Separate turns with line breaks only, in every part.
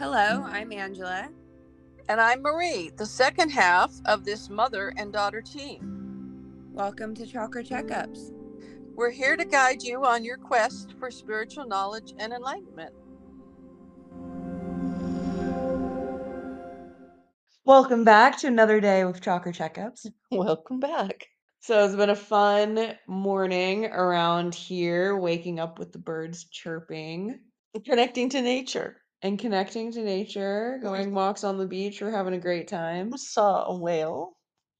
Hello, I'm Angela.
And I'm Marie, the second half of this mother and daughter team.
Welcome to Chakra Checkups.
We're here to guide you on your quest for spiritual knowledge and enlightenment.
Welcome back to another day with Chakra Checkups.
Welcome back.
So it's been a fun morning around here, waking up with the birds chirping
Connecting to nature.
And connecting to nature, going walks on the beach. We're having a great time.
We saw a whale.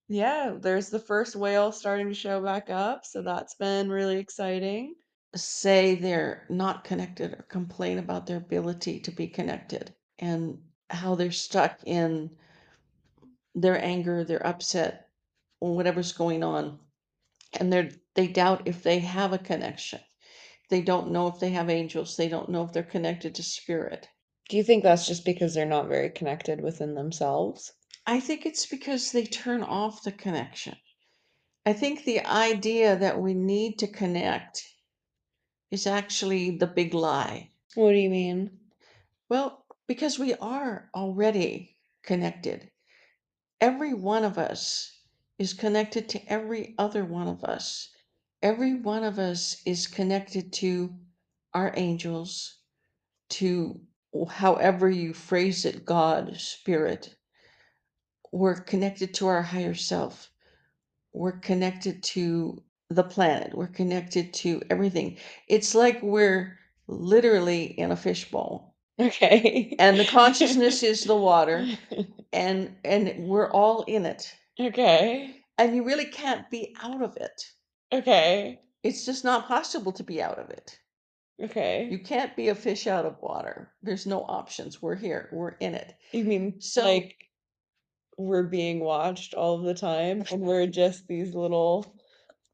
Yeah, there's the first whale starting to show back up, so that's been really exciting.
say they're not connected or complain about their ability to be connected and how they're stuck in their anger, their upset, or whatever's going on. And they're they doubt if they have a connection. They don't know if they have angels. They don't know if they're connected to spirit.
Do you think that's just because they're not very connected within themselves?
I think it's because they turn off the connection. I think the idea that we need to connect is actually the big lie.
What do you mean?
Well, because we are already connected. Every one of us is connected to every other one of us. Every one of us is connected to our angels, to however you phrase it, God, Spirit. We're connected to our higher self. We're connected to the planet. We're connected to everything. It's like we're literally in a fishbowl
Okay.
and the consciousness is the water and and we're all in it
okay.
and you really can't be out of it
Okay.
it's just not possible to be out of it
Okay.
you can't be a fish out of water. There's no options. We're here. We're in it.
You mean
So-
like we're being watched all the time and we're just these little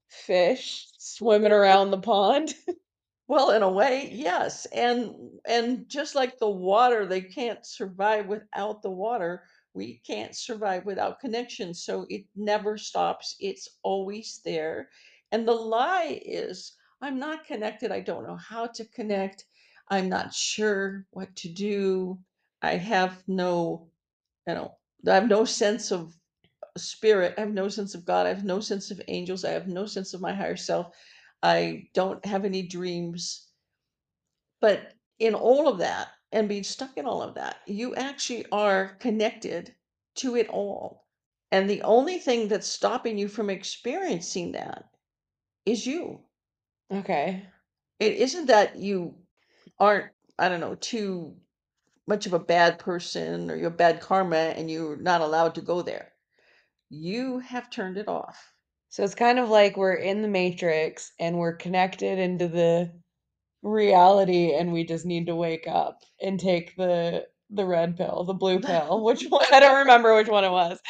fish swimming around the pond?
well in a way yes. And and just like the water they can't survive without the water. We can't survive without connection so it never stops. It's always there. And the lie is i'm not connected i don't know how to connect i'm not sure what to do i have no you know i have no sense of spirit i have no sense of god i have no sense of angels i have no sense of my higher self i don't have any dreams. But in all of that and being stuck in all of that you actually are connected to it all. And the only thing that's stopping you from experiencing that is you
Okay.
it isn't that you aren't i don't know too much of a bad person or you're bad karma and you're not allowed to go there you have turned it off
So it's kind of like we're in the matrix and we're connected into the reality and we just need to wake up and take the the red pill, the blue pill, which one I don't remember which one it was.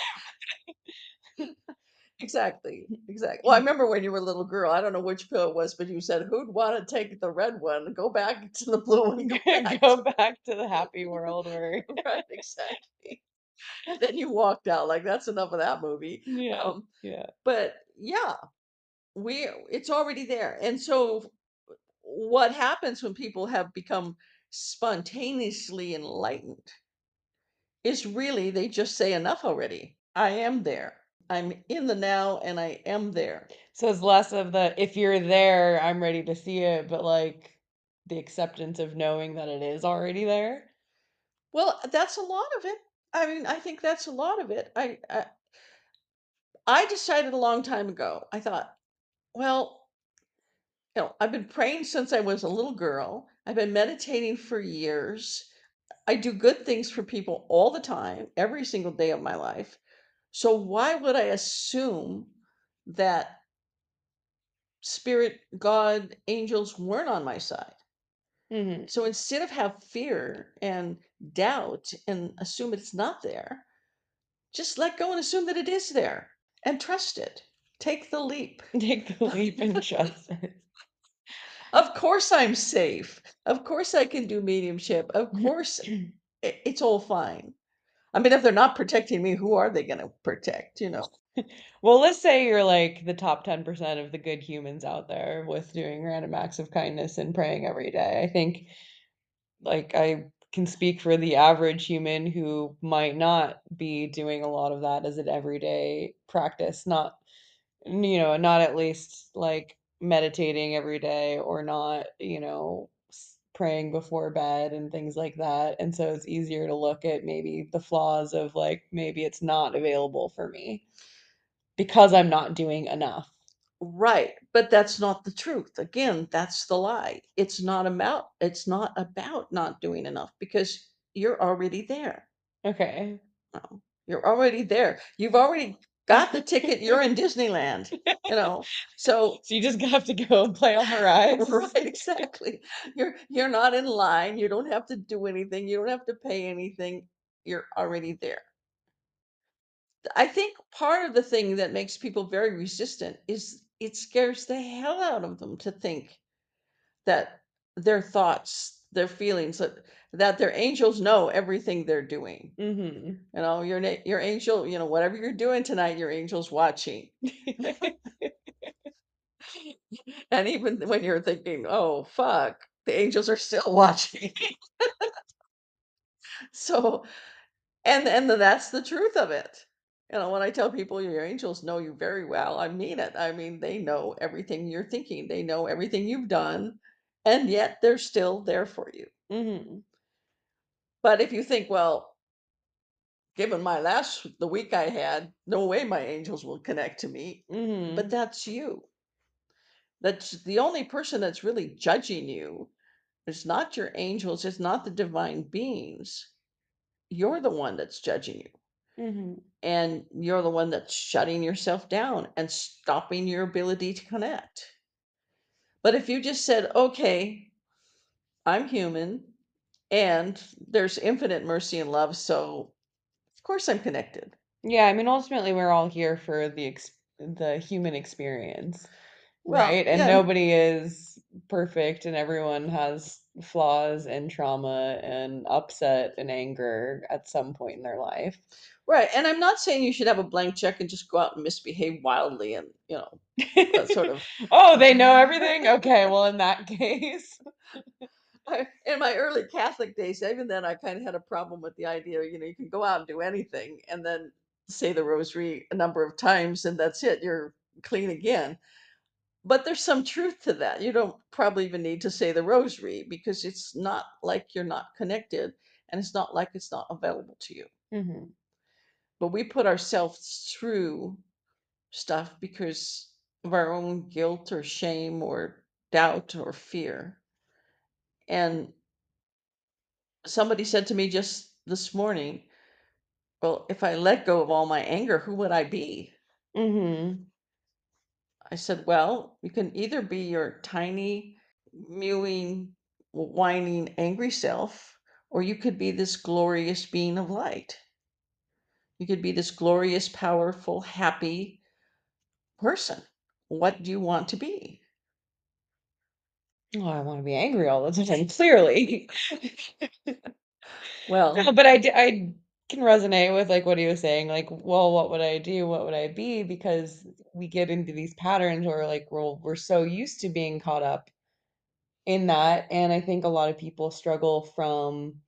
Exactly, exactly. Well, I remember when you were a little girl, I don't know which pill it was, but you said, who'd want to take the red one? Go back to the blue one. Go back.
Go back to the happy world where
right, exactly. And then you walked out like that's enough of that movie.
yeah.
Um,
yeah.
but yeah, we it's already there. And so what happens when people have become spontaneously enlightened is really they just say enough already. I am there. I'm in the now and I am there.
So it's less of the if you're there, I'm ready to see it, but like the acceptance of knowing that it is already there.
Well, that's a lot of it. I mean, I think that's a lot of it. I, I I decided a long time ago. I thought, well, you know, I've been praying since I was a little girl. I've been meditating for years. I do good things for people all the time, every single day of my life. So why would I assume that spirit, God, angels weren't on my side?
hmm
So instead of have fear and doubt and assume it's not there, just let go and assume that it is there and trust it. Take the leap.
Take the leap and trust it.
Of course I'm safe. Of course I can do mediumship. Of course it's all fine. I mean, if they're not protecting me, who are they going to protect? You know?
Well, let's say you're like the top 10% of the good humans out there with doing random acts of kindness and praying every day. I think like I can speak for the average human who might not be doing a lot of that as an everyday practice, not you know, not at least like meditating every day or not, you know, praying before bed and things like that. And so it's easier to look at maybe the flaws of like maybe it's not available for me because I'm not doing enough.
Right, but that's not the truth. Again, that's the lie. It's not about it's not about not doing enough because you're already there.
Okay.
No, you're already there. You've already got the ticket. You're in Disneyland, you know. So
So you just have to go and play on the rides.
right, exactly. You're you're not in line. You don't have to do anything. You don't have to pay anything. You're already there. I think part of the thing that makes people very resistant is it scares the hell out of them to think that their thoughts, their feelings, that, that their angels know everything they're doing.
Mm-hmm.
You know, your your angel, you know, whatever you're doing tonight, your angel's watching. And even when you're thinking, "Oh, fuck," the angels are still watching. So, and and that's the truth of it. You know, when I tell people your angels know you very well, I mean it. I mean, they know everything you're thinking. They know everything you've done, and yet they're still there for you.
mm-hmm.
But if you think, well, given my last the week I had, no way my angels will connect to me.
Mm-hmm.
But that's you. That's the only person that's really judging you. It's not your angels, it's not the divine beings. You're the one that's judging you.
mm-hmm.
And you're the one that's shutting yourself down and stopping your ability to connect. But if you just said, okay, I'm human and there's infinite mercy and love, so of course I'm connected.
Yeah, I mean, ultimately, we're all here for the ex- the human experience,
Well,
right? And
yeah.
nobody is perfect, and everyone has flaws and trauma and upset and anger at some point in their life.
Right. And I'm not saying you should have a blank check and just go out and misbehave wildly and, you know, that sort of
oh, they know everything? Okay, well, in that case.
I- in my early Catholic days, even then, I kind of had a problem with the idea, you know, you can go out and do anything and then say the rosary a number of times and that's it, you're clean again. But there's some truth to that. You don't probably even need to say the rosary because it's not like you're not connected and it's not like it's not available to you.
hmm
But we put ourselves through stuff because of our own guilt or shame or doubt or fear. And somebody said to me just this morning, Well, if I let go of all my anger, who would I be?
Mm-hmm.
I said, Well, you can either be your tiny, mewing, whining, angry self, or you could be this glorious being of light. You could be this glorious, powerful, happy person. What do you want to be?
Oh, I want to be angry all the time, clearly.
Well,
No, but I can resonate with like what he was saying. Like, well, what would I do? What would I be? Because we get into these patterns where like we're we're so used to being caught up in that, and I think a lot of people struggle from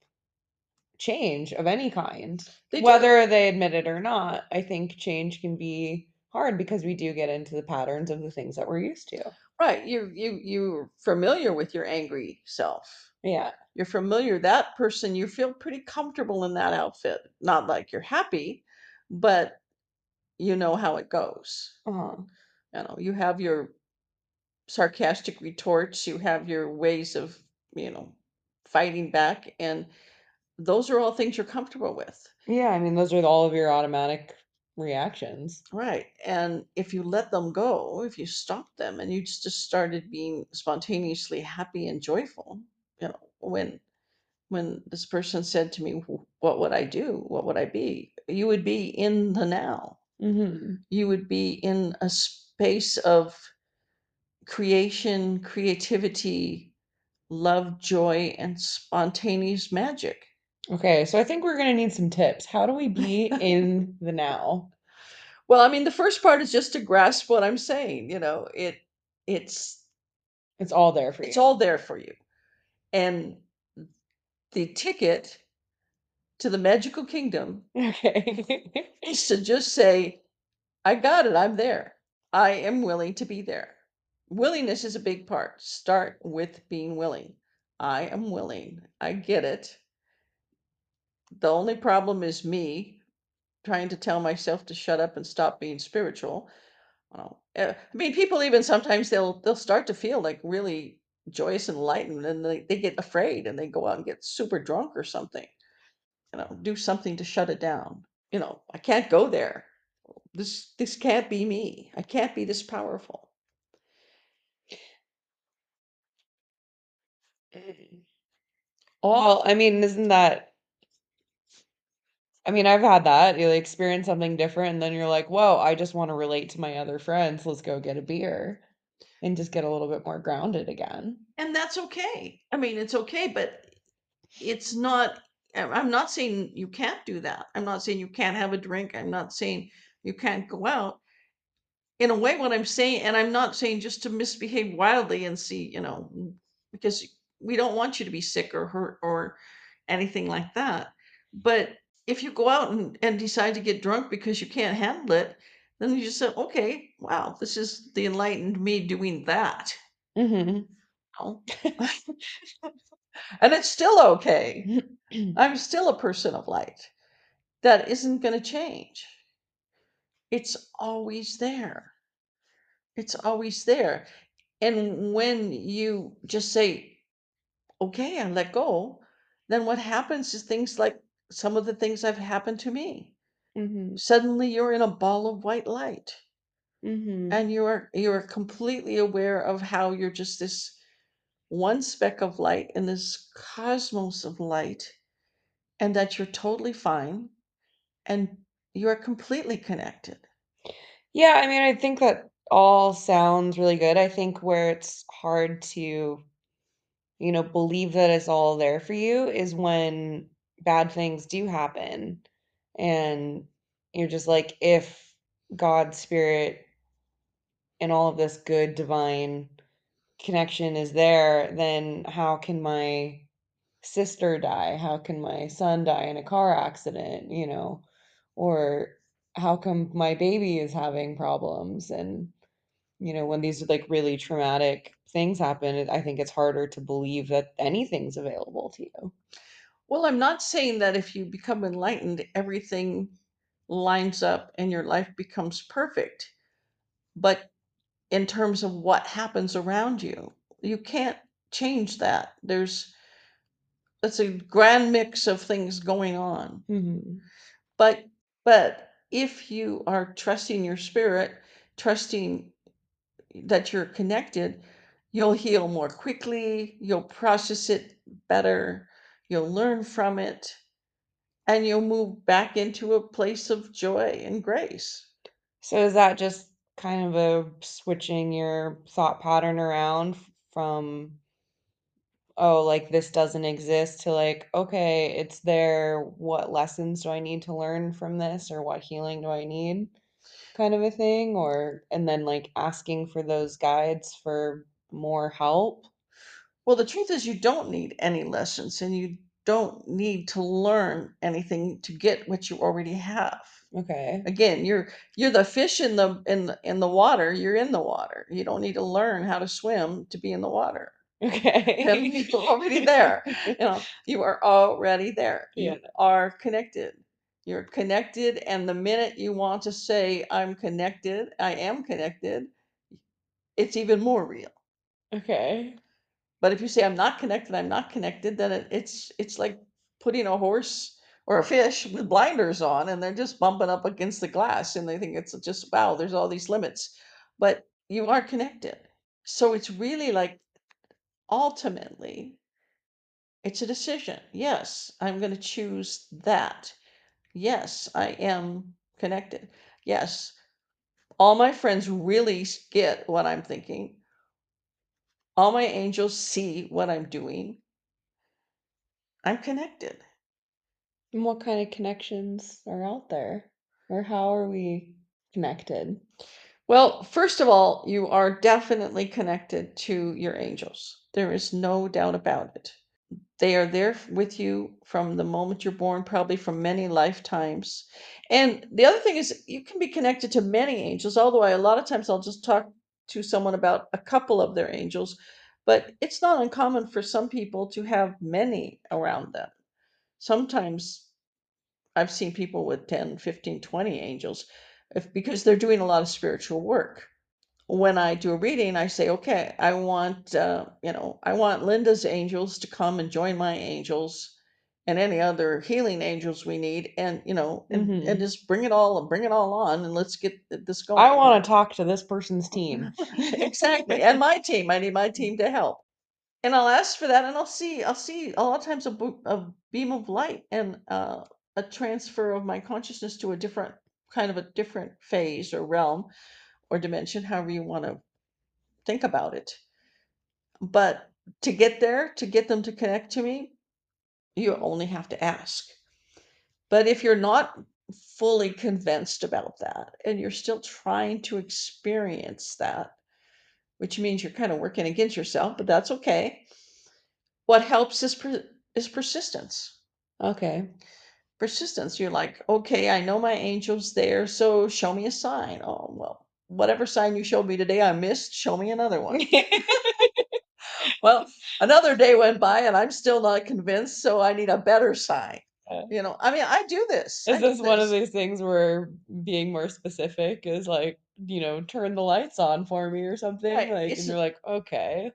change of any kind,
They do.
whether they admit it or not. I think change can be hard because we do get into the patterns of the things that we're used to.
right, you you you're familiar with your angry self.
Yeah.
you're familiar that person you feel pretty comfortable in that outfit not like you're happy but you know how it goes
Uh-huh.
you know you have your sarcastic retorts you have your ways of you know fighting back and those are all things you're comfortable with
Yeah, I mean, those are all of your automatic reactions.
right and if you let them go if you stop them and you just started being spontaneously happy and joyful you know when when this person said to me, What would I do? What would I be? You would be in the now.
Mm-hmm.
You would be in a space of creation, creativity, love, joy, and spontaneous magic.
Okay, so I think we're gonna need some tips. How do we be in the now?
Well, I mean, the first part is just to grasp what I'm saying. You know, it it's
It's all there for you.
it's all there for you. And the ticket to the magical kingdom
Okay.
is to just say, I got it, I'm there. I am willing to be there. Willingness is a big part. Start with being willing. I am willing. I get it. The only problem is me trying to tell myself to shut up and stop being spiritual. Well, uh, I mean, people even sometimes they'll they'll start to feel like really joyous and enlightened, and they, they get afraid and they go out and get super drunk or something. You know, do something to shut it down. You know, I can't go there. This this can't be me. I can't be this powerful. All
Well, I mean, isn't that I mean, I've had that. You experience something different, and then you're like, "Whoa, I just want to relate to my other friends. Let's go get a beer and just get a little bit more grounded again."
and that's okay. I mean, it's okay, but it's not. I'm not saying you can't do that. I'm not saying you can't have a drink. I'm not saying you can't go out. In a way, what I'm saying, and I'm not saying just to misbehave wildly and see, you know, because we don't want you to be sick or hurt or anything like that. But if you go out and, and decide to get drunk because you can't handle it, then you just say, okay, wow, this is the enlightened me doing that.
hmm
Oh. and it's still okay. I'm still a person of light. That isn't going to change. It's always there. It's always there. And when you just say, okay, I let go, then what happens is things like some of the things that have happened to me.
hmm
Suddenly you're in a ball of white light
hmm
and you're you're completely aware of how you're just this one speck of light in this cosmos of light and that you're totally fine and you're completely connected.
Yeah, I mean, I think that all sounds really good. I think where it's hard to, you know, believe that it's all there for you is when bad things do happen and you're just like, if God's spirit and all of this good divine connection is there, then how can my sister die? How can my son die in a car accident, you know? Or how come my baby is having problems? And, you know, when these like really traumatic things happen, I think it's harder to believe that anything's available to you.
Well, I'm not saying that if you become enlightened, everything lines up and your life becomes perfect. But in terms of what happens around you, you can't change that. There's it's a grand mix of things going on.
hmm
But but if you are trusting your spirit, trusting that you're connected, you'll heal more quickly, you'll process it better, you'll learn from it, and you'll move back into a place of joy and grace.
So is that just kind of a switching your thought pattern around from oh, like this doesn't exist to like, okay, it's there. What lessons do I need to learn from this or what healing do I need? Kind of a thing or and then like asking for those guides for more help.
Well, the truth is, you don't need any lessons and you don't need to learn anything to get what you already have.
Okay.
Again, you're you're the fish in the in the, in the water. You're in the water. You don't need to learn how to swim to be in the water.
Okay.
You're already there. You know, you are already there. You
Yeah.
are connected. You're connected, and the minute you want to say, "I'm connected," I am connected, it's even more real.
Okay.
But if you say, "I'm not connected," I'm not connected, then it, it's it's like putting a horse or a fish with blinders on, and they're just bumping up against the glass, and they think it's just wow. There's all these limits, but you are connected. So it's really like ultimately It's a decision. Yes, I'm going to choose that. Yes, I am connected. Yes, all my friends really get what I'm thinking. All my angels see what I'm doing. I'm connected.
And what kind of connections are out there? Or how are we connected?
Well, first of all, you are definitely connected to your angels. There is no doubt about it. They are there with you from the moment you're born, probably from many lifetimes. And the other thing is, you can be connected to many angels, although I, a lot of times I'll just talk to someone about a couple of their angels. But it's not uncommon for some people to have many around them. Sometimes I've seen people with 10, 15, 20 angels if, because they're doing a lot of spiritual work when I do a reading, I say, okay, I want, uh, you know, I want Linda's angels to come and join my angels and any other healing angels we need, and you know, and, and
Mhm.
just bring it all, bring it all on, and let's get this going.
I want to talk to this person's team.
exactly, and my team. I need my team to help, and I'll ask for that, and I'll see, I'll see a lot of times a, bo- a beam of light and uh, a transfer of my consciousness to a different kind of a different phase or realm or dimension, however you want to think about it. But to get there, to get them to connect to me, you only have to ask. But if you're not fully convinced about that and you're still trying to experience that, which means you're kind of working against yourself, but that's okay. What helps is per- is persistence.
Okay.
Persistence. You're like, okay, I know my angel's there, so show me a sign. Oh well, whatever sign you showed me today, I missed. Show me another one. Well, another day went by and I'm still not convinced, so I need a better sign.
Uh,
You know, I mean, I do this.
Is
do
this one of these things where being more specific is like, you know, turn the lights on for me or something?
Right.
Like,
It's
and you're like, okay.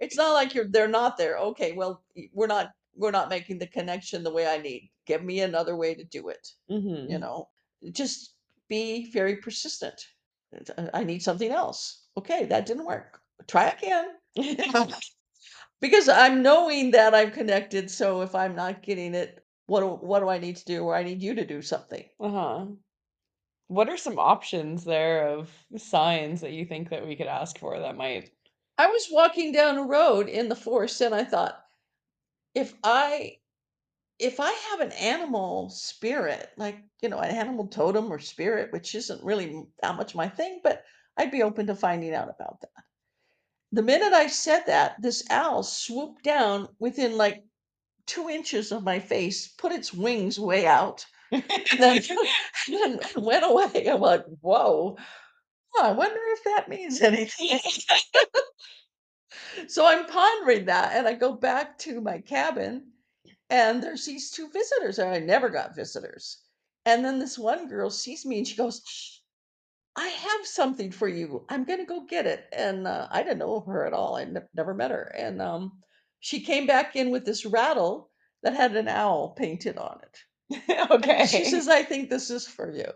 it's not like you're they're not there. Okay, well, we're not we're not making the connection the way I need. Give me another way to do it. You
hmm
know, just be very persistent. I need something else. Okay, that didn't work. Try again. because I'm knowing that I'm connected. So if I'm not getting it, what do, what do I need to do? Or I need you to do something.
uh-huh. What are some options there of signs that you think that we could ask for that might
I was walking down a road in the forest and I thought, if I if I have an animal spirit, like you know, an animal totem or spirit, which isn't really that much my thing, but I'd be open to finding out about that. The minute I said that, this owl swooped down within like two inches of my face, put its wings way out, and then and then went away. I'm like, whoa. I wonder if that means anything. So I'm pondering that, and I go back to my cabin, and there's these two visitors, and I never got visitors. And then this one girl sees me, and she goes, "I have something for you. I'm gonna go get it." And uh, I didn't know her at all. I ne- never met her. And um, she came back in with this rattle that had an owl painted on it.
Okay.
she says, "I think this is for you."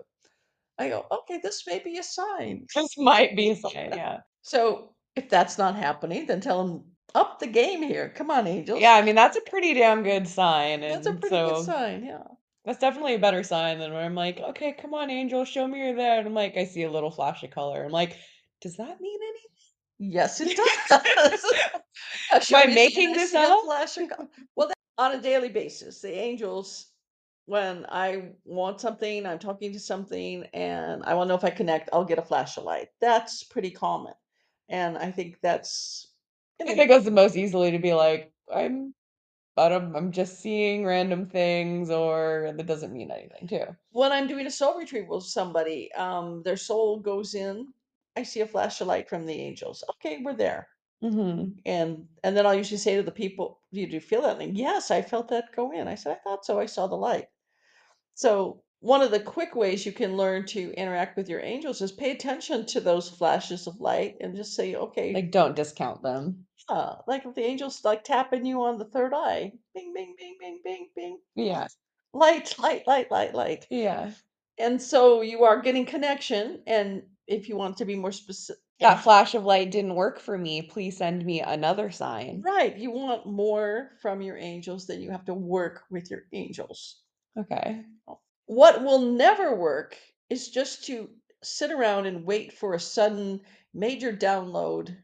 I go, "Okay, this may be a sign."
this might be a sign, yeah.
So if that's not happening, then tell them up the game here. Come on, angels.
Yeah, I mean that's a pretty damn good sign.
That's a
And
pretty good sign, yeah.
That's definitely a better sign than when I'm like, okay, come on, Angel, show me you're there. And I'm like, I see a little flash of color. I'm like, does that mean anything?
Yes, it does.
Am I making this up?
flash of co- Well, that, on a daily basis, the angels, when I want something, I'm talking to something, and I want to know if I connect, I'll get a flash of light. That's pretty common, and I think that's.
I think it goes the most easily to be like, I'm but I'm, I'm just seeing random things or that doesn't mean anything too.
when I'm doing a soul retrieval with somebody, um, their soul goes in. I see a flash of light from the angels. Okay, we're there.
hmm
and and then I'll usually say to the people, "Do you feel that?" And yes, I felt that go in. I said, "I thought so. I saw the light." So one of the quick ways you can learn to interact with your angels is pay attention to those flashes of light and just say, "Okay,
Like, don't discount them.
Uh, like if the angels like tapping you on the third eye, bing, bing, bing, bing, bing, bing,
Yeah.
light, light, light, light, light."
Yeah.
And so you are getting connection. And if you want to be more specific,
That flash of light didn't work for me. Please send me another sign.
right, you want more from your angels, then you have to work with your angels.
Okay.
What will never work is just to sit around and wait for a sudden major download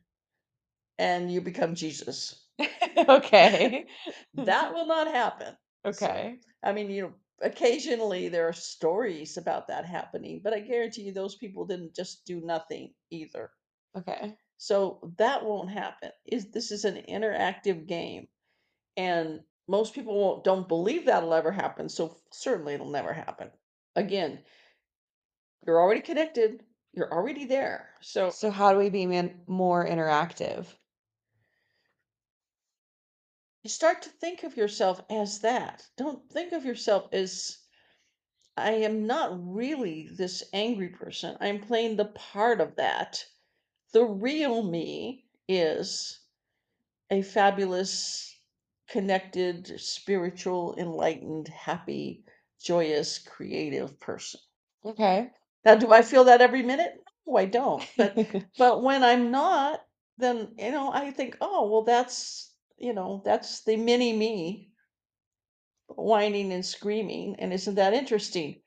and you become Jesus.
okay.
That will not happen.
Okay.
I mean, you know, occasionally there are stories about that happening, but I guarantee you those people didn't just do nothing either.
Okay.
So that won't happen. Is this is an interactive game. And most people won't, don't believe that'll ever happen. So certainly it'll never happen. Again, you're already connected. You're already there. So
So how do we be man- more interactive?
You start to think of yourself as that. Don't think of yourself as I am not really this angry person. I'm playing the part of that. The real me is a fabulous, connected, spiritual, enlightened, happy, joyous, creative person.
Okay.
Now, do I feel that every minute? No, I don't. But but when I'm not, then you know, I think, oh, well, that's you know, that's the mini me whining and screaming, and isn't that interesting?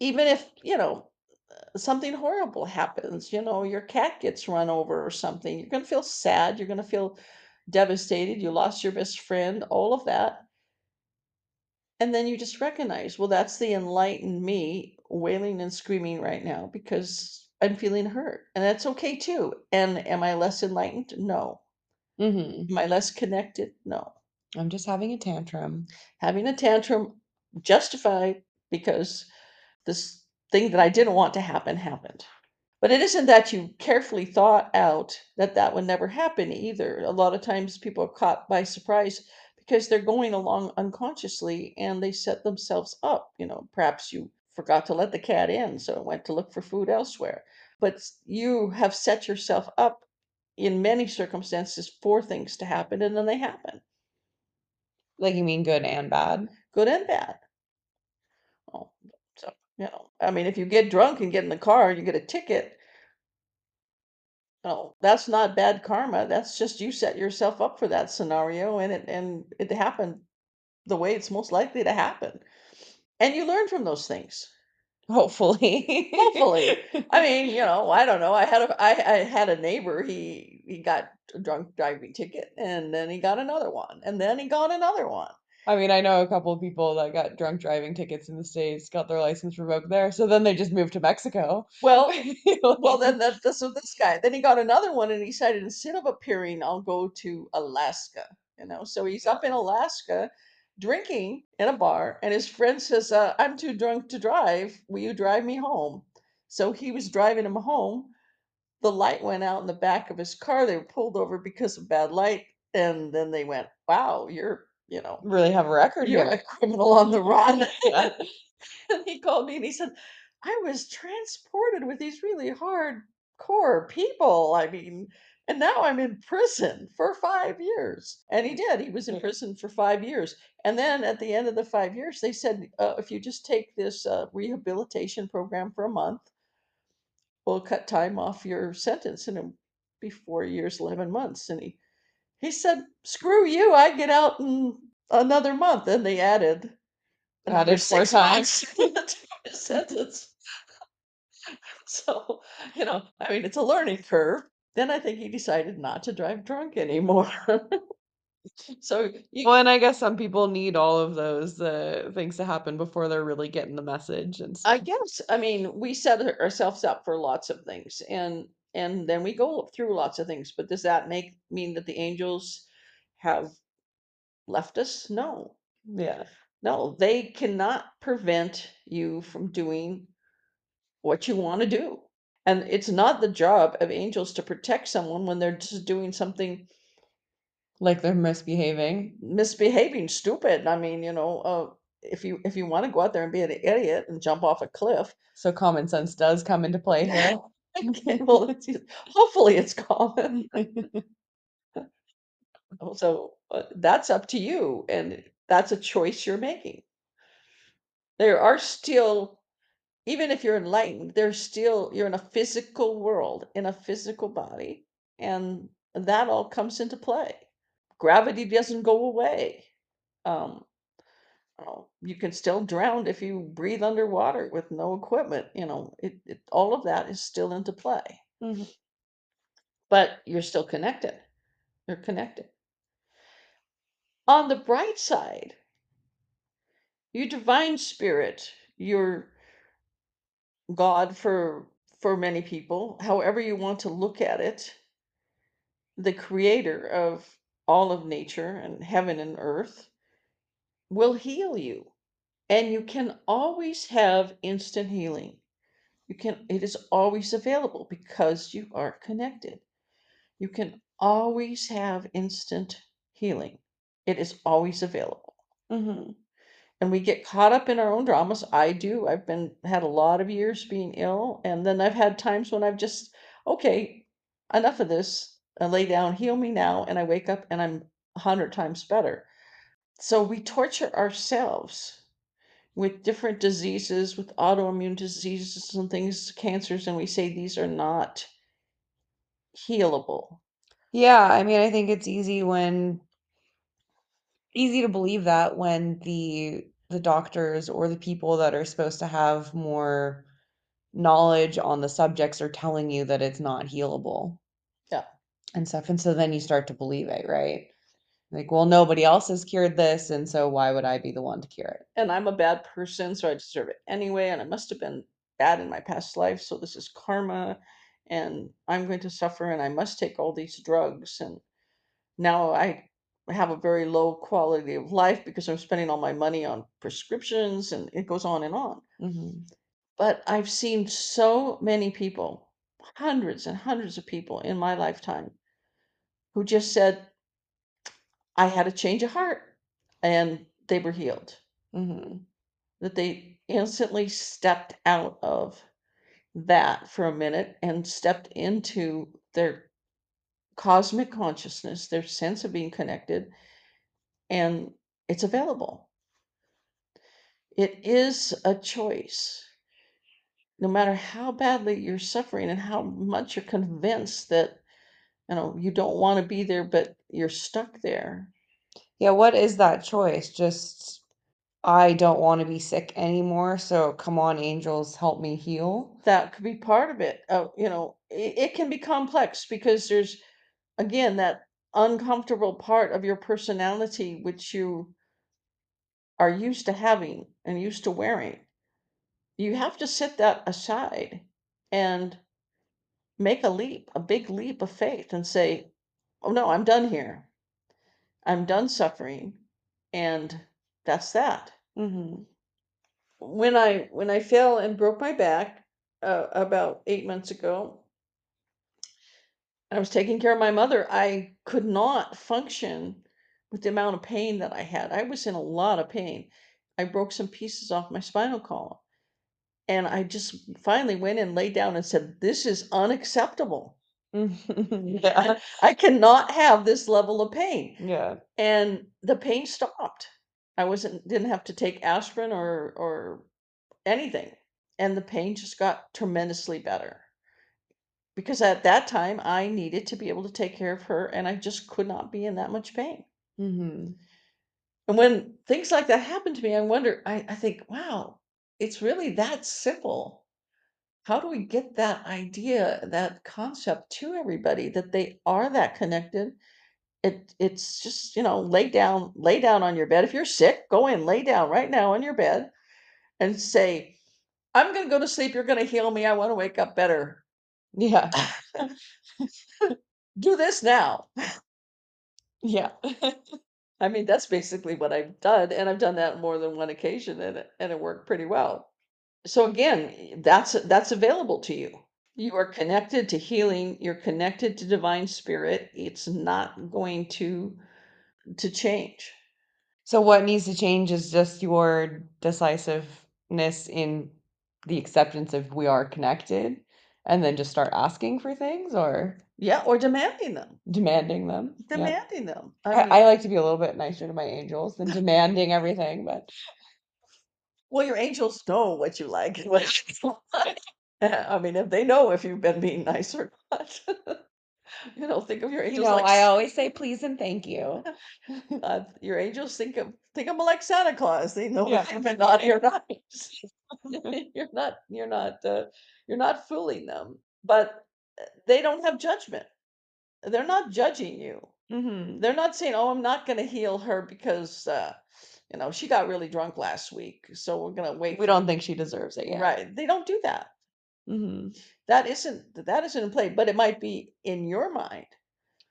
Even if, you know, uh, something horrible happens, you know, your cat gets run over or something, you're gonna feel sad, you're gonna feel devastated, you lost your best friend, all of that. And then you just recognize, well, that's the enlightened me wailing and screaming right now because I'm feeling hurt. And that's okay too. And am I less enlightened? No.
Hmm
Am I less connected? No.
I'm just having a tantrum.
Having a tantrum justified because this thing that I didn't want to happen happened. But it isn't that you carefully thought out that that would never happen either. A lot of times people are caught by surprise because they're going along unconsciously and they set themselves up. You know, perhaps you forgot to let the cat in, so it went to look for food elsewhere. But you have set yourself up in many circumstances for things to happen and then they happen,
Like you mean good and bad?
good and bad. Oh, so, you know, I mean, if you get drunk and get in the car and you get a ticket, Oh, that's not bad karma. That's just you set yourself up for that scenario and it and it happened the way it's most likely to happen. And you learn from those things.
Hopefully.
Hopefully. I mean, you know, I don't know. I had a I, I had a neighbor, he he got a drunk driving ticket and then he got another one and then he got another one.
I mean, I know a couple of people that got drunk driving tickets in the States, got their license revoked there, so then they just moved to Mexico.
Well, well then that, that's so this guy. Then he got another one and he decided instead of appearing, I'll go to Alaska. You know, so he's up in Alaska drinking in a bar, and his friend says, uh, "I'm too drunk to drive. Will you drive me home?" So he was driving him home. The light went out in the back of his car. They were pulled over because of bad light, and then they went, "Wow, you're you know
really have a record
you're
here.
a criminal on the run."
Yeah.
and he called me and he said, I was transported with these really hardcore people. I mean, and now I'm in prison for five years. And he did. He was in prison for five years. And then at the end of the five years, they said, uh, if you just take this uh, rehabilitation program for a month, we'll cut time off your sentence and it'll be four years, 11 months. And he, he said, screw you, I get out in another month. And they added another
Added four
six
times.
months to his sentence. So, you know, I mean, it's a learning curve. Then I think he decided not to drive drunk anymore. So you,
Well, and I guess some people need all of those uh, things to happen before they're really getting the message and
I guess, I mean, we set ourselves up for lots of things and and then we go through lots of things, but does that make mean that the angels have left us? No.
Yeah.
No, they cannot prevent you from doing what you want to do. And it's not the job of angels to protect someone when they're just doing something
Like they're misbehaving.
misbehaving, stupid. I mean, you know, uh, if you if you want to go out there and be an idiot and jump off a cliff,
So common sense does come into play here.
okay, well, it's, hopefully it's common. So uh, that's up to you, and that's a choice you're making. There are still, even if you're enlightened, there's still you're in a physical world, in a physical body, and that all comes into play. Gravity doesn't go away. Um, Oh, you can still drown if you breathe underwater with no equipment. You know, it, it all of that is still into play,
Mhm.
but you're still connected. You're connected. On the bright side, your divine spirit, your God for for many people, however you want to look at it, the creator of all of nature and heaven and earth, will heal you. And you can always have instant healing. You can it is always available because you are connected. You can always have instant healing. It is always available.
hmm
And we get caught up in our own dramas. I do. I've been had a lot of years being ill, and then I've had times when I've just okay, enough of this. I lay down, heal me now, and I wake up and I'm a hundred times better. So we torture ourselves with different diseases, with autoimmune diseases and things, cancers, and we say these are not healable.
Yeah, I mean, I think it's easy when easy to believe that when the the doctors or the people that are supposed to have more knowledge on the subjects are telling you that it's not healable
Yeah.
and stuff. And so then you start to believe it, right? Like, well, nobody else has cured this, and so why would I be the one to cure it?
And I'm a bad person, so I deserve it anyway, and I must have been bad in my past life, so this is karma, and I'm going to suffer, and I must take all these drugs, and now I have a very low quality of life because I'm spending all my money on prescriptions, and it goes on and on.
hmm
But I've seen so many people, hundreds and hundreds of people in my lifetime, who just said, I had a change of heart, and they were healed.
hmm
That they instantly stepped out of that for a minute and stepped into their cosmic consciousness, their sense of being connected, and it's available. It is a choice. No matter how badly you're suffering and how much you're convinced that you know you don't want to be there, but you're stuck there.
Yeah, what is that choice? Just I don't want to be sick anymore, so come on, angels, help me heal.
That could be part of it. Uh, you know, it, it can be complex because there's again that uncomfortable part of your personality which you are used to having and used to wearing. You have to set that aside and make a leap, a big leap of faith and say, "Oh no, I'm done here. I'm done suffering." And that's that.
hmm
When I when I fell and broke my back uh, about 8 months ago, I was taking care of my mother. I could not function with the amount of pain that I had. I was in a lot of pain. I broke some pieces off my spinal column. And I just finally went and laid down and said, This is unacceptable.
Yeah.
I cannot have this level of pain.
Yeah.
And the pain stopped. I wasn't didn't have to take aspirin or or anything. And the pain just got tremendously better. Because at that time I needed to be able to take care of her and I just could not be in that much pain.
hmm
And when things like that happen to me, I wonder, I, I think, wow, it's really that simple. How do we get that idea, that concept to everybody that they are that connected? It it's just, you know, lay down, lay down on your bed. If you're sick, go in, lay down right now on your bed and say, I'm gonna go to sleep, you're gonna heal me. I want to wake up better.
Yeah.
Do this now.
Yeah.
I mean, that's basically what I've done, and I've done that on more than one occasion, and it, and it worked pretty well. So again, that's that's available to you. You are connected to healing. You're connected to divine spirit. It's not going to to change.
So what needs to change is just your decisiveness in the acceptance of we are connected, and then just start asking for things or
Yeah, or demanding them.
demanding them. Yeah.
Demanding them. I
I,
mean,
I like to be a little bit nicer to my angels than demanding everything, but
well, your angels know what you like and what you like. I mean, if they know if you've been being nice or not. you know, think of your
you
angels
know,
like
I always say please and thank you.
uh, your angels think of think of them like Santa Claus. They know
Yeah.
if you've been naughty or nice. you're not you're not uh, you're not fooling them, but uh, they don't have judgment. They're not judging you.
hmm
They're not saying, "Oh, I'm not going to heal her because uh, you know she got really drunk last week, so we're going to wait."
We
for-"
don't think she deserves it yet.
Right? They don't do that.
hmm
That isn't that isn't in play, but it might be in your mind.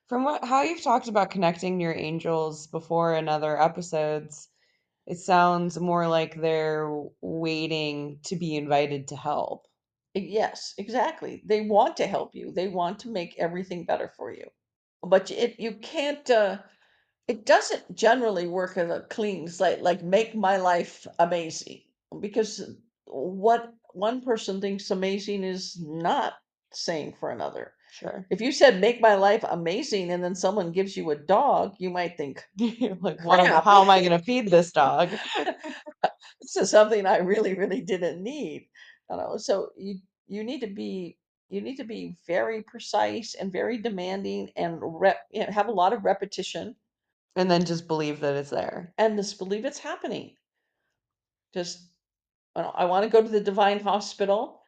From what how you've talked about connecting your angels before in other episodes, It sounds more like they're waiting to be invited to help.
Yes, exactly. They want to help you. They want to make everything better for you. But it you can't uh it doesn't generally work as a clean slate, like make my life amazing. Because what one person thinks amazing is not saying for another.
Sure.
If you said make my life amazing and then someone gives you a dog, you might think
like, what am,
Crap.
how am I going to feed this dog?
this is something I really, really didn't need. You know, so you you need to be you need to be very precise and very demanding and rep, you know, have a lot of repetition
and then just believe that it's there.
and just believe it's happening. Just I want to go to the divine hospital.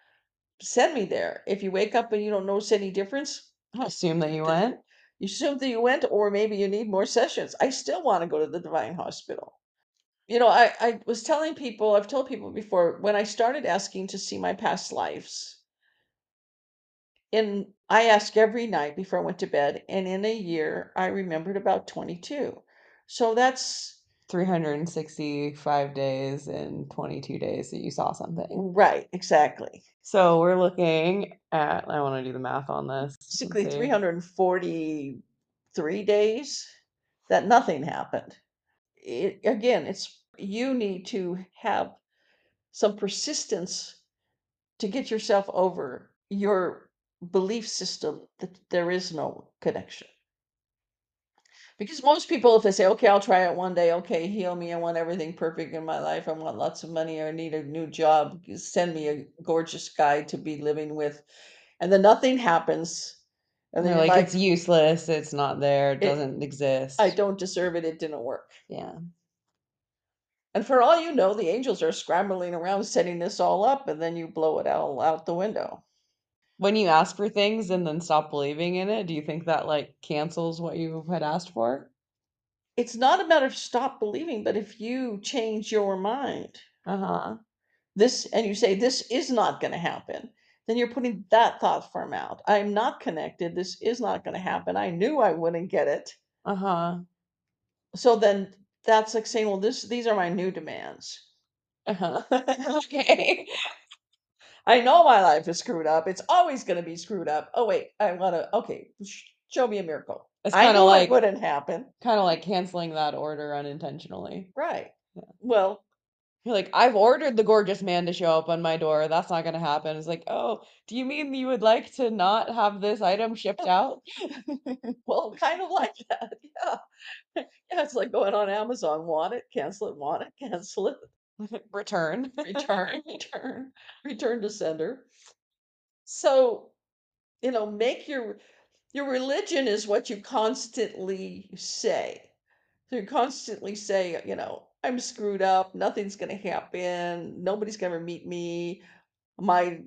Send me there. If you wake up and you don't notice any difference,
Assume that you went.
you assume that you went, or maybe you need more sessions. I still want to go to the divine hospital. You know, I, I was telling people, I've told people before, when I started asking to see my past lives, in I ask every night before I went to bed, and in a year I remembered about 22. So that's
365 days and 22 days that you saw something.
right, exactly.
So we're looking at, I want to do the math on this. Let's
Basically
see.
343 days that nothing happened. It, again, it's you need to have some persistence to get yourself over your belief system that there is no connection. Because most people, if they say, okay, I'll try it one day, okay, heal me, I want everything perfect in my life, I want lots of money, I need a new job, send me a gorgeous guy to be living with, and then nothing happens. And
They're like,
like,
it's useless. It's not there. It
It-
doesn't exist.
I don't deserve it, it didn't work.
Yeah.
And for all you know, the angels are scrambling around setting this all up, and then you blow it all out the window.
When you ask for things and then stop believing in it, do you think that like cancels what you had asked for?
It's not a matter of stop believing, but if you change your mind,
Uh huh.
this and you say this is not going to happen then you're putting that thought form out. I'm not connected. This is not going to happen. I knew i wouldn't get it.
Uh huh.
so then that's like saying well this these are my new demands.
Uh huh. okay.
i know my life is screwed up. It's always going to be screwed up. Oh wait. I want to okay show me a miracle.
It's
i
kind of like
it wouldn't happen.
kind of like canceling that order unintentionally.
right.
Yeah.
well
You're like, I've ordered the gorgeous man to show up on my door. That's not gonna happen. It's like, oh, do you mean you would like to not have this item shipped out?
well kind of like that yeah yeah it's like going on amazon want it cancel it want it cancel it
Return.
return, return, return to sender. So, you know, make your your religion is what you constantly say. So you constantly say, you know, I'm screwed up, nothing's gonna happen, nobody's gonna meet me, my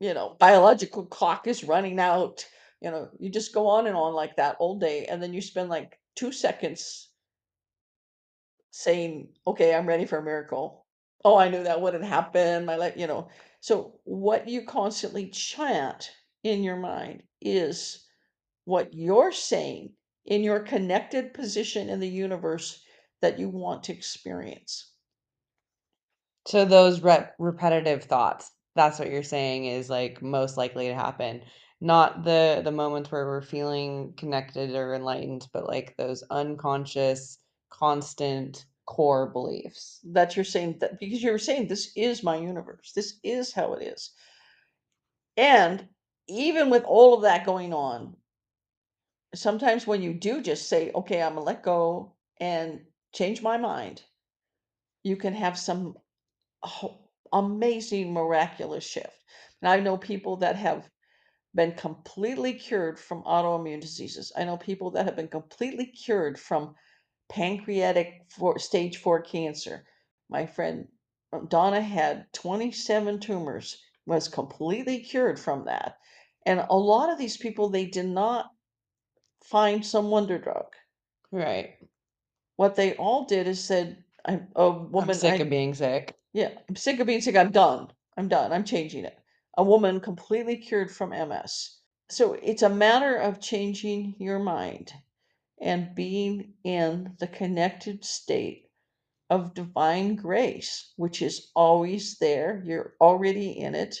you know, biological clock is running out. You know, you just go on and on like that all day, and then you spend like two seconds saying, "Okay, I'm ready for a miracle." Oh, I knew that wouldn't happen. My life, you know. So what you constantly chant in your mind is what you're saying in your connected position in the universe that you want to experience.
So those rep repetitive thoughts, that's what you're saying is like most likely to happen. Not the the moments where we're feeling connected or enlightened, but like those unconscious, constant core beliefs.
That you're saying that because you're saying this is my universe. This is how it is. And even with all of that going on, sometimes when you do just say, okay, I'm gonna let go and change my mind, you can have some amazing, miraculous shift. And I know people that have been completely cured from autoimmune diseases. I know people that have been completely cured from pancreatic four, stage four cancer. My friend uh, Donna had 27 tumors, was completely cured from that. And a lot of these people, they did not find some wonder drug.
Right.
What they all did is said, I'm a woman.
I'm sick
I-
of being sick.
Yeah, I'm sick of being sick. I'm done. I'm done. I'm changing it. A woman completely cured from MS. So it's a matter of changing your mind and being in the connected state of divine grace, which is always there. You're already in it,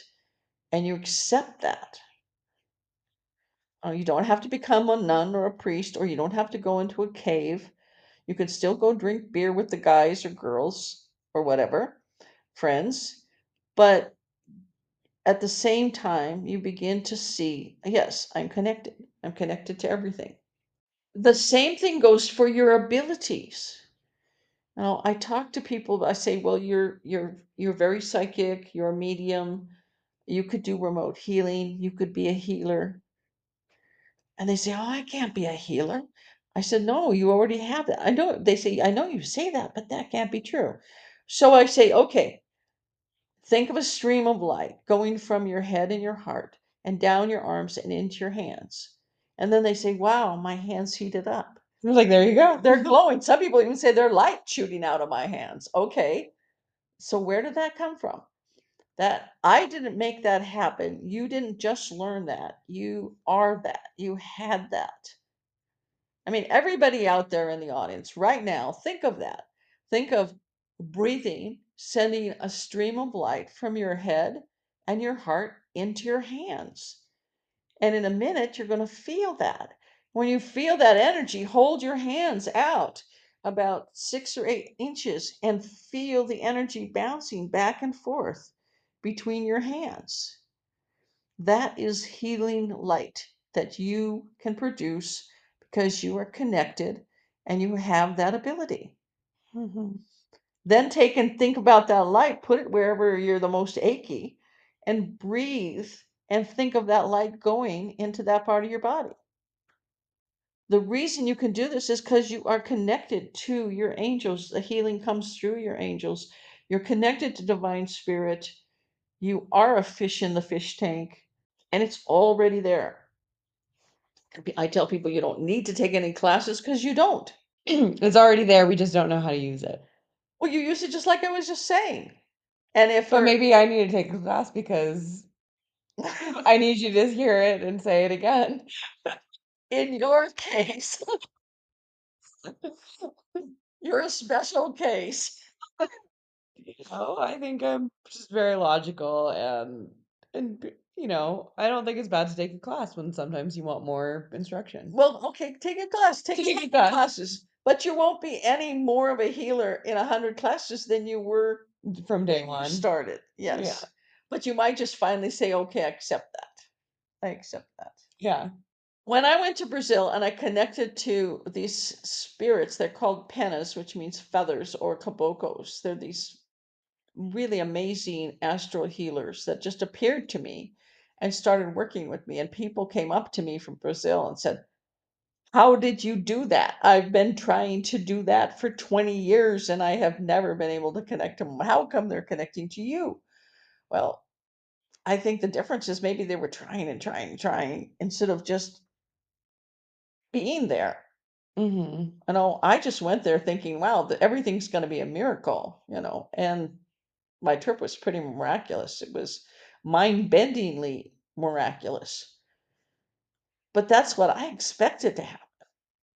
and you accept that. Uh, you don't have to become a nun or a priest, or you don't have to go into a cave. You can still go drink beer with the guys or girls or whatever, friends. But at the same time, you begin to see yes, I'm connected. I'm connected to everything. The same thing goes for your abilities. Now, I talk to people, I say, well, you're you're you're very psychic, you're a medium, you could do remote healing, you could be a healer. And they say, "Oh, I can't be a healer." I said, "No, you already have that." I know they say, "I know you say that, but that can't be true." So I say, "Okay, think of a stream of light going from your head and your heart and down your arms and into your hands." And then they say, "Wow, my hands heated up."
I was like, there you go.
They're glowing. Some people even say they're light shooting out of my hands. Okay. So where did that come from? That I didn't make that happen. You didn't just learn that. You are that. You had that. I mean, everybody out there in the audience right now, think of that. Think of breathing, sending a stream of light from your head and your heart into your hands. And in a minute, you're going to feel that. When you feel that energy, hold your hands out about six or eight inches and feel the energy bouncing back and forth between your hands. That is healing light that you can produce because you are connected and you have that ability.
Mhm.
Then take and think about that light, put it wherever you're the most achy, and breathe and think of that light going into that part of your body. The reason you can do this is because you are connected to your angels. The healing comes through your angels. You're connected to divine spirit. You are a fish in the fish tank, and it's already there. I tell people you don't need to take any classes because you don't.
it's already there. We just don't know how to use it.
Well, you use it just like I was just saying. And if
But maybe I need to take a class because I need you to hear it and say it again.
in your case, you're a special case.
Oh, I think I'm just very logical and and you know, I don't think it's bad to take a class when sometimes you want more instruction.
Well, okay, take a class, take
Take a class.
classes, but you won't be any more of a healer in a hundred classes than you were
From day one.
started.
Yeah.
Yes, but you might just finally say, "Okay, I accept that. I accept that."
Yeah.
When I went to Brazil and I connected to these spirits, they're called penas, which means feathers, or caboclos. They're these really amazing astral healers that just appeared to me and started working with me. And people came up to me from Brazil and said, How did you do that? I've been trying to do that for 20 years and I have never been able to connect them. How come they're connecting to you? Well, I think the difference is maybe they were trying and trying and trying instead of just being there.
hmm
You know, I just went there thinking, wow, that everything's going to be a miracle, you know, and my trip was pretty miraculous. It was mind bendingly miraculous. But that's what I expected to happen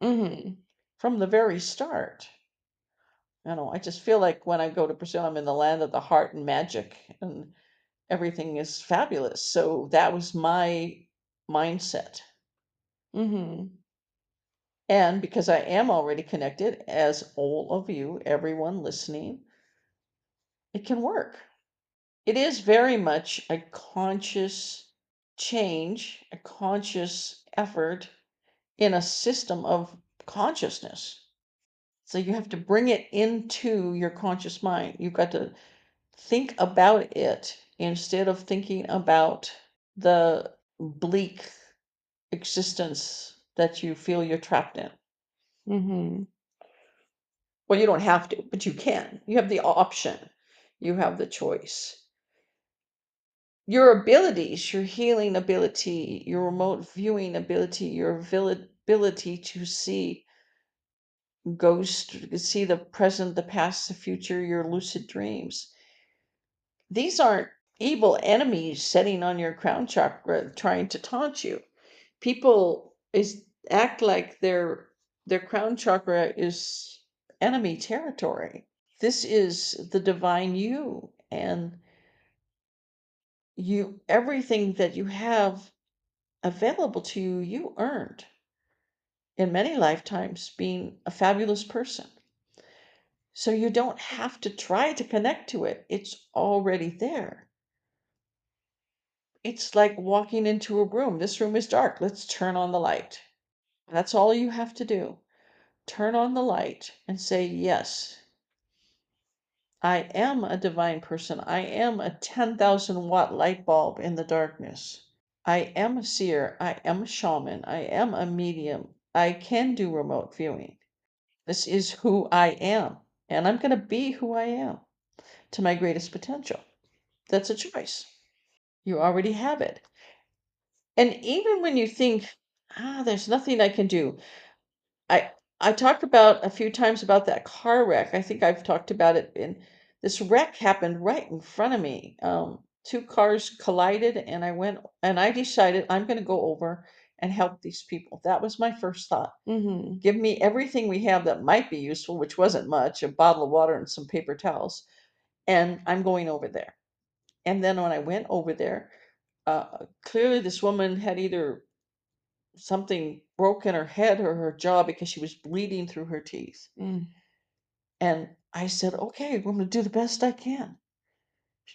hmm
from the very start. You know, I just feel like when I go to Brazil, I'm in the land of the heart and magic, and everything is fabulous. So that was my mindset.
hmm
And because I am already connected, as all of you, everyone listening, it can work. It is very much a conscious change, a conscious effort in a system of consciousness. So you have to bring it into your conscious mind. You've got to think about it instead of thinking about the bleak existence that you feel you're trapped in.
hmm
Well, you don't have to, but you can. You have the option. You have the choice. Your abilities, your healing ability, your remote viewing ability, your ability to see ghosts, see the present, the past, the future, your lucid dreams. These aren't evil enemies sitting on your crown chakra trying to taunt you. People is act like their their crown chakra is enemy territory. This is the divine you and you everything that you have available to you, you earned in many lifetimes being a fabulous person. So you don't have to try to connect to it. It's already there. It's like walking into a room. This room is dark. Let's turn on the light. That's all you have to do. Turn on the light and say, Yes, I am a divine person. I am a 10,000 watt light bulb in the darkness. I am a seer. I am a shaman. I am a medium. I can do remote viewing. This is who I am. And I'm going to be who I am to my greatest potential. That's a choice. You already have it. And even when you think, ah, there's nothing I can do, I I talked about a few times about that car wreck. I think I've talked about it in this wreck happened right in front of me. Um, two cars collided, and I went and I decided I'm going to go over and help these people. That was my first thought.
Mm-hmm.
Give me everything we have that might be useful, which wasn't much a bottle of water and some paper towels. And I'm going over there. And then when I went over there, uh, clearly this woman had either something broke in her head or her jaw because she was bleeding through her teeth.
Mm.
And I said, okay, I'm going to do the best I can.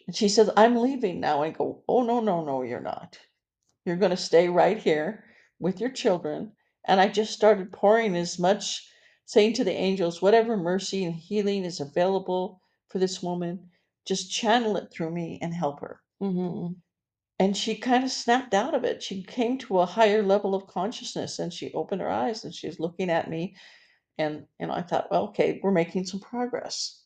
And she said, I'm leaving now. I go, oh, no, no, no, you're not. You're going to stay right here with your children. And I just started pouring as much, saying to the angels, whatever mercy and healing is available for this woman, just channel it through me and help her.
Mm-hmm.
And she kind of snapped out of it. She came to a higher level of consciousness and she opened her eyes and she's looking at me. And, and I thought, well, okay, we're making some progress.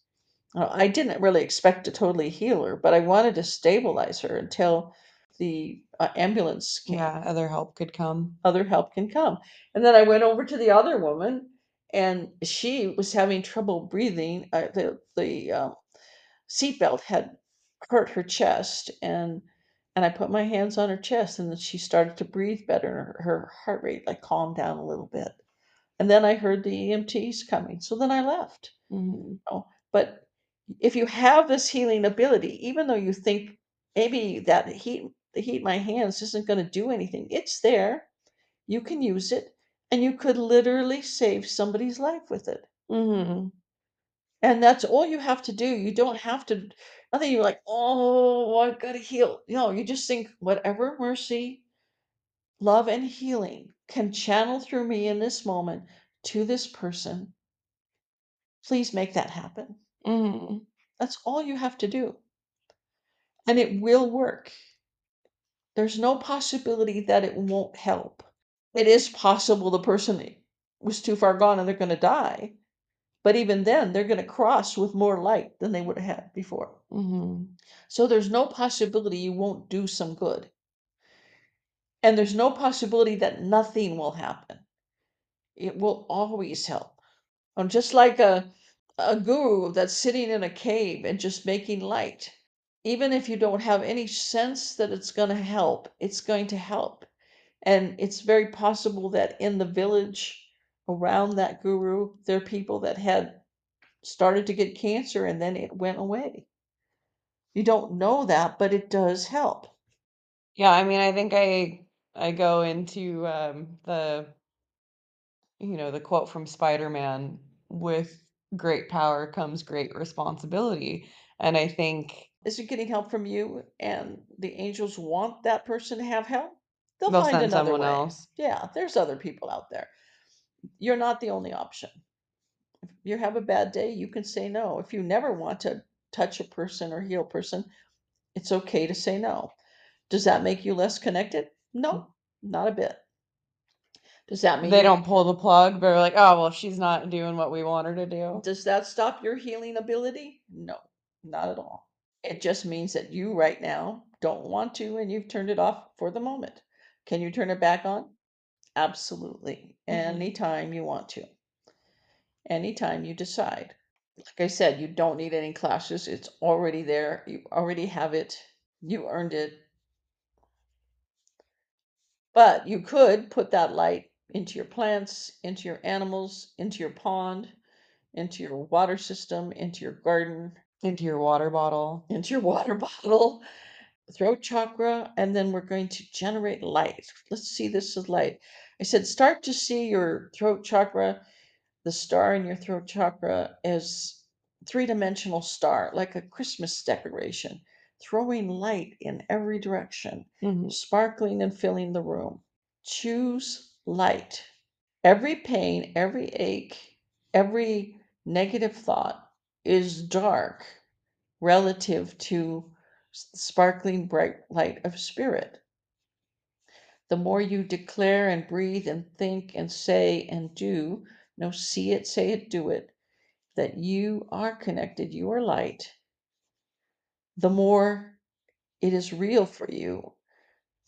Uh, I didn't really expect to totally heal her, but I wanted to stabilize her until the uh, ambulance came.
Yeah, other help could come.
Other help can come. And then I went over to the other woman, and she was having trouble breathing. Uh, the the um, seatbelt had hurt her chest, and and I put my hands on her chest, and then she started to breathe better. Her, her heart rate like calmed down a little bit. And then I heard the EMTs coming, so then I left.
Mm-hmm.
Oh, but if you have this healing ability, even though you think maybe that heat, the heat my hands isn't going to do anything, it's there. You can use it, and you could literally save somebody's life with it.
Mm-hmm.
And that's all you have to do. You don't have to, nothing you're like, oh, I've gotta heal. No, you just think whatever mercy, love, and healing can channel through me in this moment to this person. Please make that happen.
Mm-hmm.
That's all you have to do. And it will work. There's no possibility that it won't help. It is possible the person was too far gone and they're going to die. But even then, they're going to cross with more light than they would have had before.
Mm-hmm.
So there's no possibility you won't do some good. And there's no possibility that nothing will happen. It will always help. And just like a, a guru that's sitting in a cave and just making light, even if you don't have any sense that it's going to help, it's going to help. And it's very possible that in the village around that guru, there are people that had started to get cancer and then it went away. You don't know that, but it does help.
Yeah, I mean, I think I I go into um, the you know the quote from Spider-Man with great power comes great responsibility, and I think
Is it getting help from you and the angels want that person to have help? They'll,
they'll
find
send
another
someone
way.
else.
Yeah, there's other people out there. You're not the only option. If you have a bad day, you can say no. If you never want to touch a person or heal a person, it's okay to say no. Does that make you less connected? No, mm. not a bit. Does that mean
They don't pull the plug. They're like, oh well, she's not doing what we want her to do.
Does that stop your healing ability? No, not at all. It just means that you right now don't want to and you've turned it off for the moment. Can you turn it back on? Absolutely.
Mhm.
Anytime you want to. Anytime you decide. Like I said, you don't need any classes. It's already there. You already have it. You earned it. But you could put that light into your plants, into your animals, into your pond, into your water system, into your garden,
Into your water bottle.
into your water bottle, throat chakra, and then we're going to generate light. Let's see this as light. I said, start to see your throat chakra, the star in your throat chakra, as three dimensional star, like a Christmas decoration, throwing light in every direction,
Mhm.
sparkling and filling the room. Choose light. Every pain, every ache, every negative thought is dark relative to sparkling bright light of spirit. The more you declare and breathe and think and say and do, no, see it, say it, do it, that you are connected, you are light, the more it is real for you,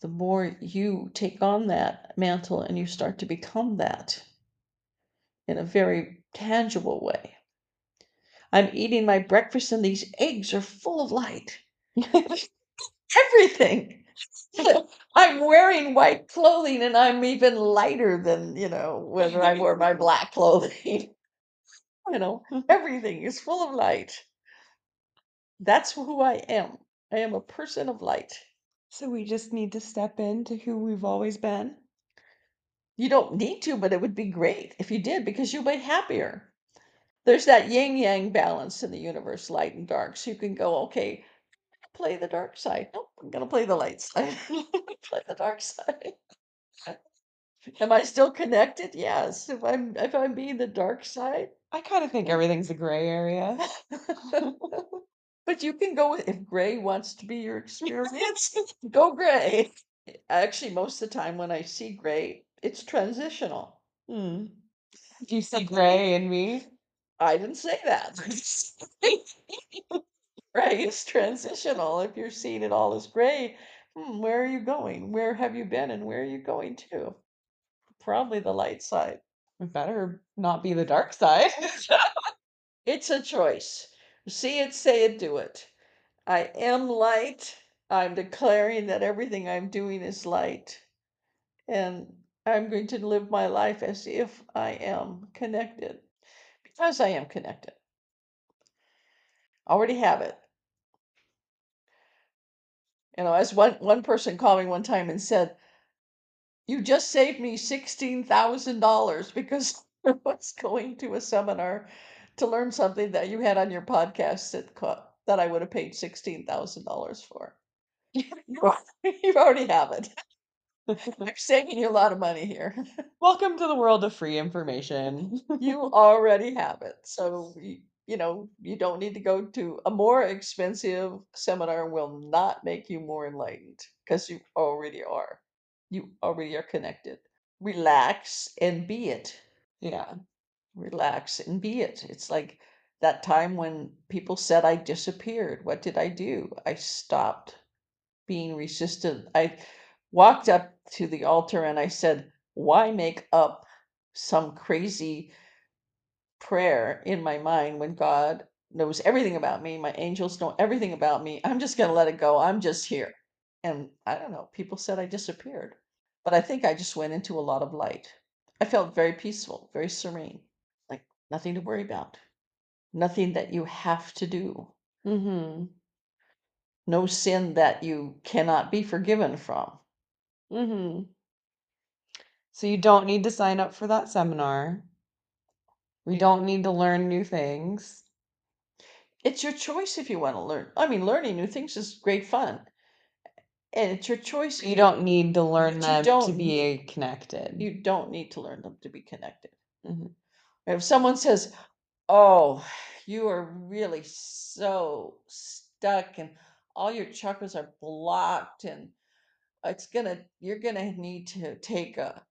the more you take on that mantle and you start to become that in a very tangible way. I'm eating my breakfast and these eggs are full of light. Everything. I'm wearing white clothing and I'm even lighter than, you know, when I wore my black clothing. You know, mm-hmm. everything is full of light. That's who I am. I am a person of light.
So we just need to step into who we've always been.
You don't need to, but it would be great if you did because you'll be happier. There's that yin yang balance in the universe, light and dark. So you can go, okay, play the dark side. Nope, I'm gonna play the light side. play the dark side. Am I still connected? Yes. If I'm if I'm being the dark side.
I kind of think everything's a gray area.
but you can go with if gray wants to be your experience, go gray. Actually, most of the time when I see gray, it's transitional.
Hmm. Do you see gray in me?
I didn't say that. Gray It's transitional. If you're seeing it all as gray, hmm, where are you going? Where have you been and where are you going to? Probably the light side.
It better not be the dark side.
It's a choice. See it, say it, do it. I am light. I'm declaring that everything I'm doing is light. And I'm going to live my life as if I am connected because I am connected. Already have it. You know, as one, one person called me one time and said, You just saved me $16,000 because I was going to a seminar to learn something that you had on your podcast that, co- that I would have paid $16,000 for. you you already have it. I'm saving you a lot of money here.
Welcome to the world of free information.
you already have it. So, you, know, you don't need to go to a more expensive seminar will not make you more enlightened because you already are. You already are connected. Relax and be it.
yeah.
Relax and be it. It's like that time when people said I disappeared. What did I do? I stopped being resistant. I walked up to the altar and I said, Why make up some crazy prayer in my mind when God knows everything about me? My angels know everything about me. I'm just going to let it go. I'm just here. And I don't know, people said I disappeared. But I think I just went into a lot of light. I felt very peaceful, very serene, like nothing to worry about, nothing that you have to do
Mm-hmm.
no sin that you cannot be forgiven from.
Mm-hmm. So you don't need to sign up for that seminar. We don't need to learn new things.
It's your choice if you want to learn. I mean, learning new things is great fun. And it's your choice.
You don't need to learn
you
them to
don't
be connected.
You don't need to learn them to be connected.
Mhm.
If someone says, Oh, you are really so stuck and all your chakras are blocked and it's gonna you're gonna need to take a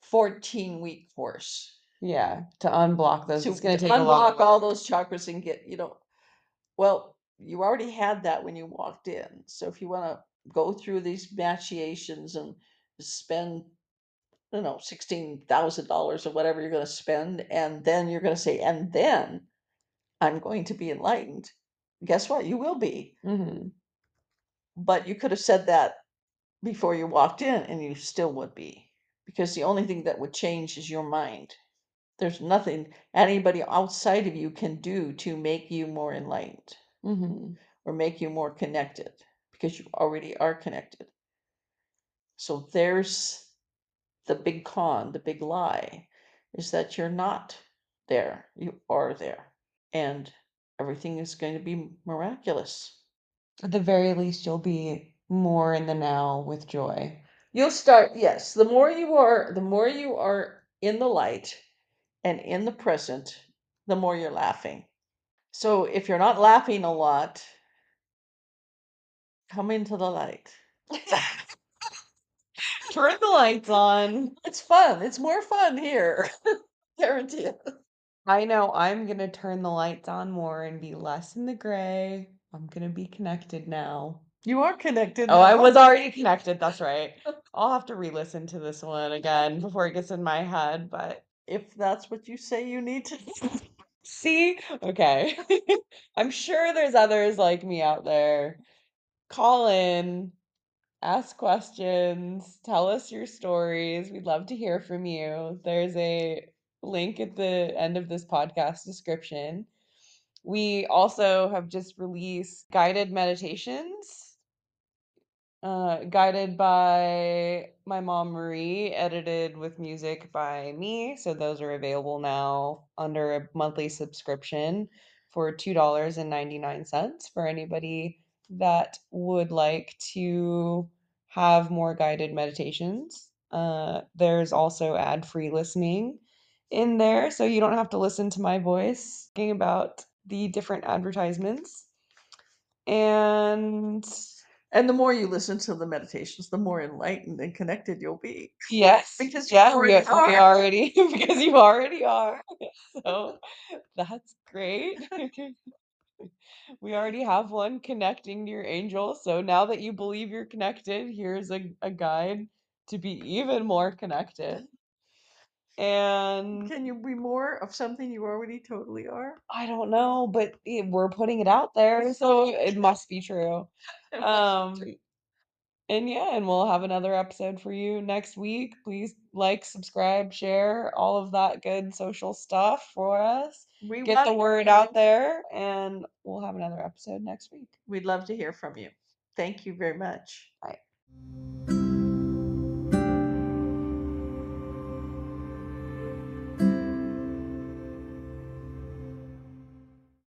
14 week course
Yeah, to unblock those,
to
it's going to take a lot.
unlock all those chakras and get you know well you already had that when you walked in so if you want to go through these machinations and spend I don't know $16000 or whatever you're going to spend and then you're going to say and then i'm going to be enlightened guess what? You will be.
Hmm
but you could have said that before you walked in and you still would be because the only thing that would change is your mind There's nothing anybody outside of you can do to make you more enlightened
hmm
or make you more connected because you already are connected. So there's the big con, the big lie is that you're not there. You are there. And everything is going to be miraculous.
At the very least, you'll be more in the now with joy.
You'll start, yes, the more you are, the more you are in the light and in the present, the more you're laughing. So if you're not laughing a lot, come into the light.
Turn the lights on.
It's fun. It's more fun here. Guarantee it.
I know I'm gonna turn the lights on more and be less in the gray. I'm gonna be connected now.
You are connected.
Oh, I was already connected. That's right. I'll have to re-listen to this one again before it gets in my head, but
If that's what you say you need to
see, okay. I'm sure there's others like me out there. Call in, ask questions, tell us your stories. We'd love to hear from you. There's a link at the end of this podcast description. We also have just released guided meditations uh, guided by my mom Marie, edited with music by me. So those are available now under a monthly subscription for $2.99 for anybody that would like to have more guided meditations. Uh, there's also ad free listening in there, so you don't have to listen to my voice talking about the different advertisements. And
And the more you listen to the meditations, the more enlightened and connected you'll be.
Yes,
Because you
yeah, we,
already
we
are.
already because you already are. So that's great. We already have one connecting to your angel. So now that you believe you're connected, here's a, a guide to be even more connected. And
Can you be more of something you already totally are?
I don't know, but it- we're putting it out there, so it must be true. Um, and yeah, and we'll have another episode for you next week. Please like, subscribe, share, all of that good social stuff for us.
we
Get the word out there, and we'll have another episode next week.
We'd love to hear from you. Thank you very much.
Bye.